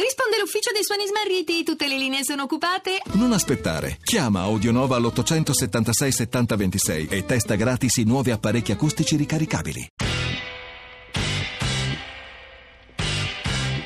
Risponde l'ufficio dei suoni smarriti, tutte le linee sono occupate. Non aspettare. Chiama Audionova all'876 7026 e testa gratis i nuovi apparecchi acustici ricaricabili.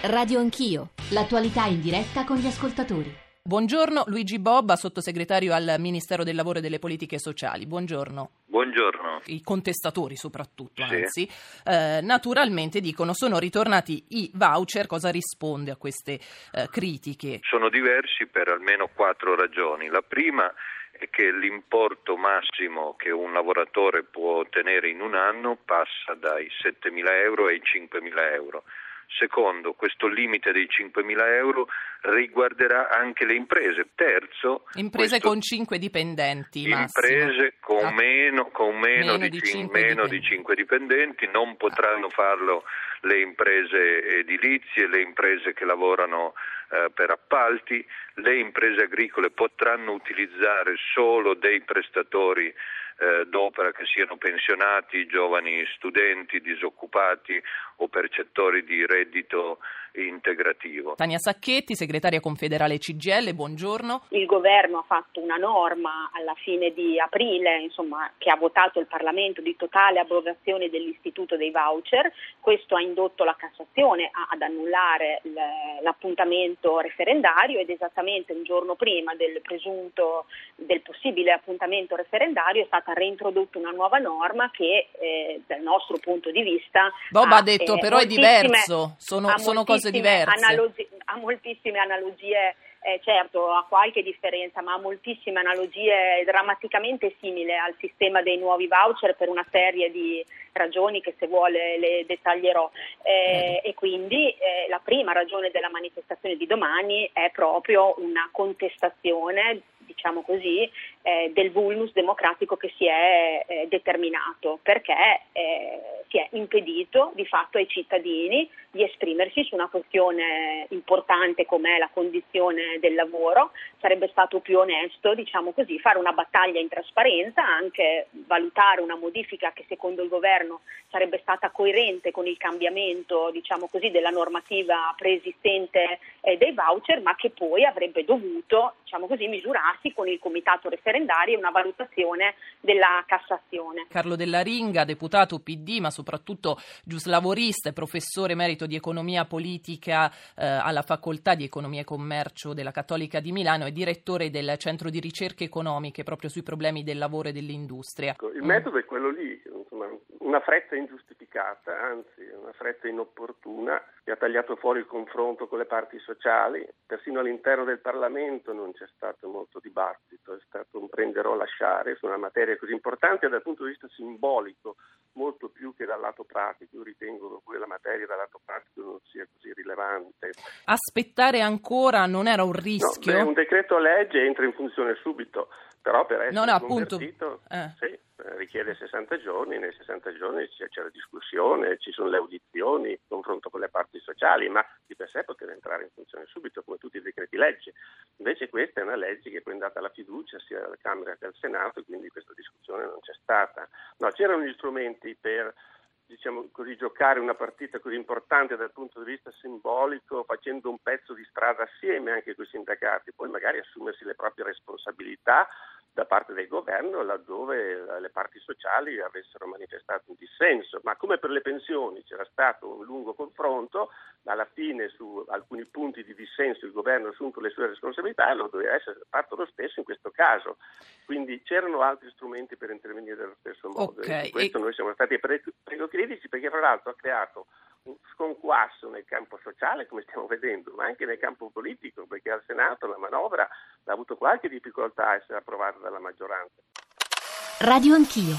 Radio Anch'io, l'attualità in diretta con gli ascoltatori. Buongiorno Luigi Bobba, sottosegretario al Ministero del Lavoro e delle Politiche Sociali. Buongiorno. Buongiorno. I contestatori soprattutto, Sì. anzi, eh, naturalmente dicono sono ritornati i voucher. Cosa risponde a queste eh, critiche? Sono diversi per almeno quattro ragioni. La prima è che l'importo massimo che un lavoratore può ottenere in un anno passa dai 7.000 euro ai 5.000 euro. Secondo, questo limite dei 5.000 euro riguarderà anche le imprese. Terzo, Imprese questo- con 5 dipendenti imprese con Ah, meno, con meno Meno di, di cin- cinque meno di dipendenti. cinque dipendenti non potranno farlo le imprese edilizie, le imprese che lavorano eh, per appalti, le imprese agricole potranno utilizzare solo dei prestatori eh, d'opera che siano pensionati, giovani studenti, disoccupati o percettori di reddito integrativo. Tania Sacchetti, segretaria confederale CGL, buongiorno. il governo ha fatto una norma alla fine di aprile, insomma, che ha votato il Parlamento di totale abrogazione dell'istituto dei voucher. Questo ha indotto la Cassazione ad annullare l'appuntamento referendario ed esattamente un giorno prima del presunto del possibile appuntamento referendario è stata reintrodotta una nuova norma che eh, dal nostro punto di vista Bobba ha ha, detto eh, però è diverso, sono, sono cose diverse. Analogi- ha moltissime analogie, eh, certo ha qualche differenza, ma ha moltissime analogie drammaticamente simili al sistema dei nuovi voucher per una serie di ragioni che se vuole le dettaglierò. Eh, e quindi eh, la prima ragione della manifestazione di domani è proprio una contestazione diciamo così, eh, del vulnus democratico che si è eh, determinato, perché eh, si è impedito di fatto ai cittadini di esprimersi su una questione importante come la condizione del lavoro. Sarebbe stato più onesto, diciamo così, fare una battaglia in trasparenza, anche valutare una modifica che secondo il governo sarebbe stata coerente con il cambiamento, diciamo così, della normativa preesistente eh, dei voucher, ma che poi avrebbe dovuto, diciamo così, misurarsi con il comitato referendario e una valutazione della Cassazione. Carlo Della Ringa, deputato PD, ma soprattutto giuslavorista e professore emerito di economia politica eh, alla Facoltà di Economia e Commercio della Cattolica di Milano e direttore del Centro di Ricerche Economiche proprio sui problemi del lavoro e dell'industria. Ecco, il metodo è quello lì, insomma, una fretta ingiustificata, anzi una fretta inopportuna, che ha tagliato fuori il confronto con le parti sociali, persino all'interno del Parlamento non c'è stato molto dibattito, è stato o lasciare su una materia così importante dal punto di vista simbolico, molto più che dal lato pratico. Io ritengo quella materia dal lato pratico non sia così rilevante. Aspettare ancora non era un No, rischio? beh, un decreto legge entra in funzione subito, però per essere No, no, appunto, convertito eh. sì, eh, richiede 60 giorni, nei 60 giorni c'è, c'è la discussione, ci sono le audizioni, il confronto con le parti sociali, ma di per sé poteva entrare in funzione subito come tutti i decreti legge. Invece questa è una legge che poi è andata alla fiducia sia alla Camera che al Senato e quindi questa discussione non c'è stata. No, c'erano gli strumenti per diciamo così, giocare una partita così importante dal punto di vista simbolico, facendo un pezzo di strada assieme anche con i sindacati, poi magari assumersi le proprie responsabilità da parte del governo laddove le parti sociali avessero manifestato un dissenso, ma come per le pensioni c'era stato un lungo confronto, alla fine su alcuni punti di dissenso il governo ha assunto le sue responsabilità e lo doveva essere fatto lo stesso in questo caso. Quindi c'erano altri strumenti per intervenire dello stesso modo. Ok, E questo e- noi siamo stati pre- precocritici perché fra l'altro ha creato sconquasso nel campo sociale, come stiamo vedendo, ma anche nel campo politico, perché al Senato la manovra ha avuto qualche difficoltà a essere approvata dalla maggioranza. Radio Anch'io,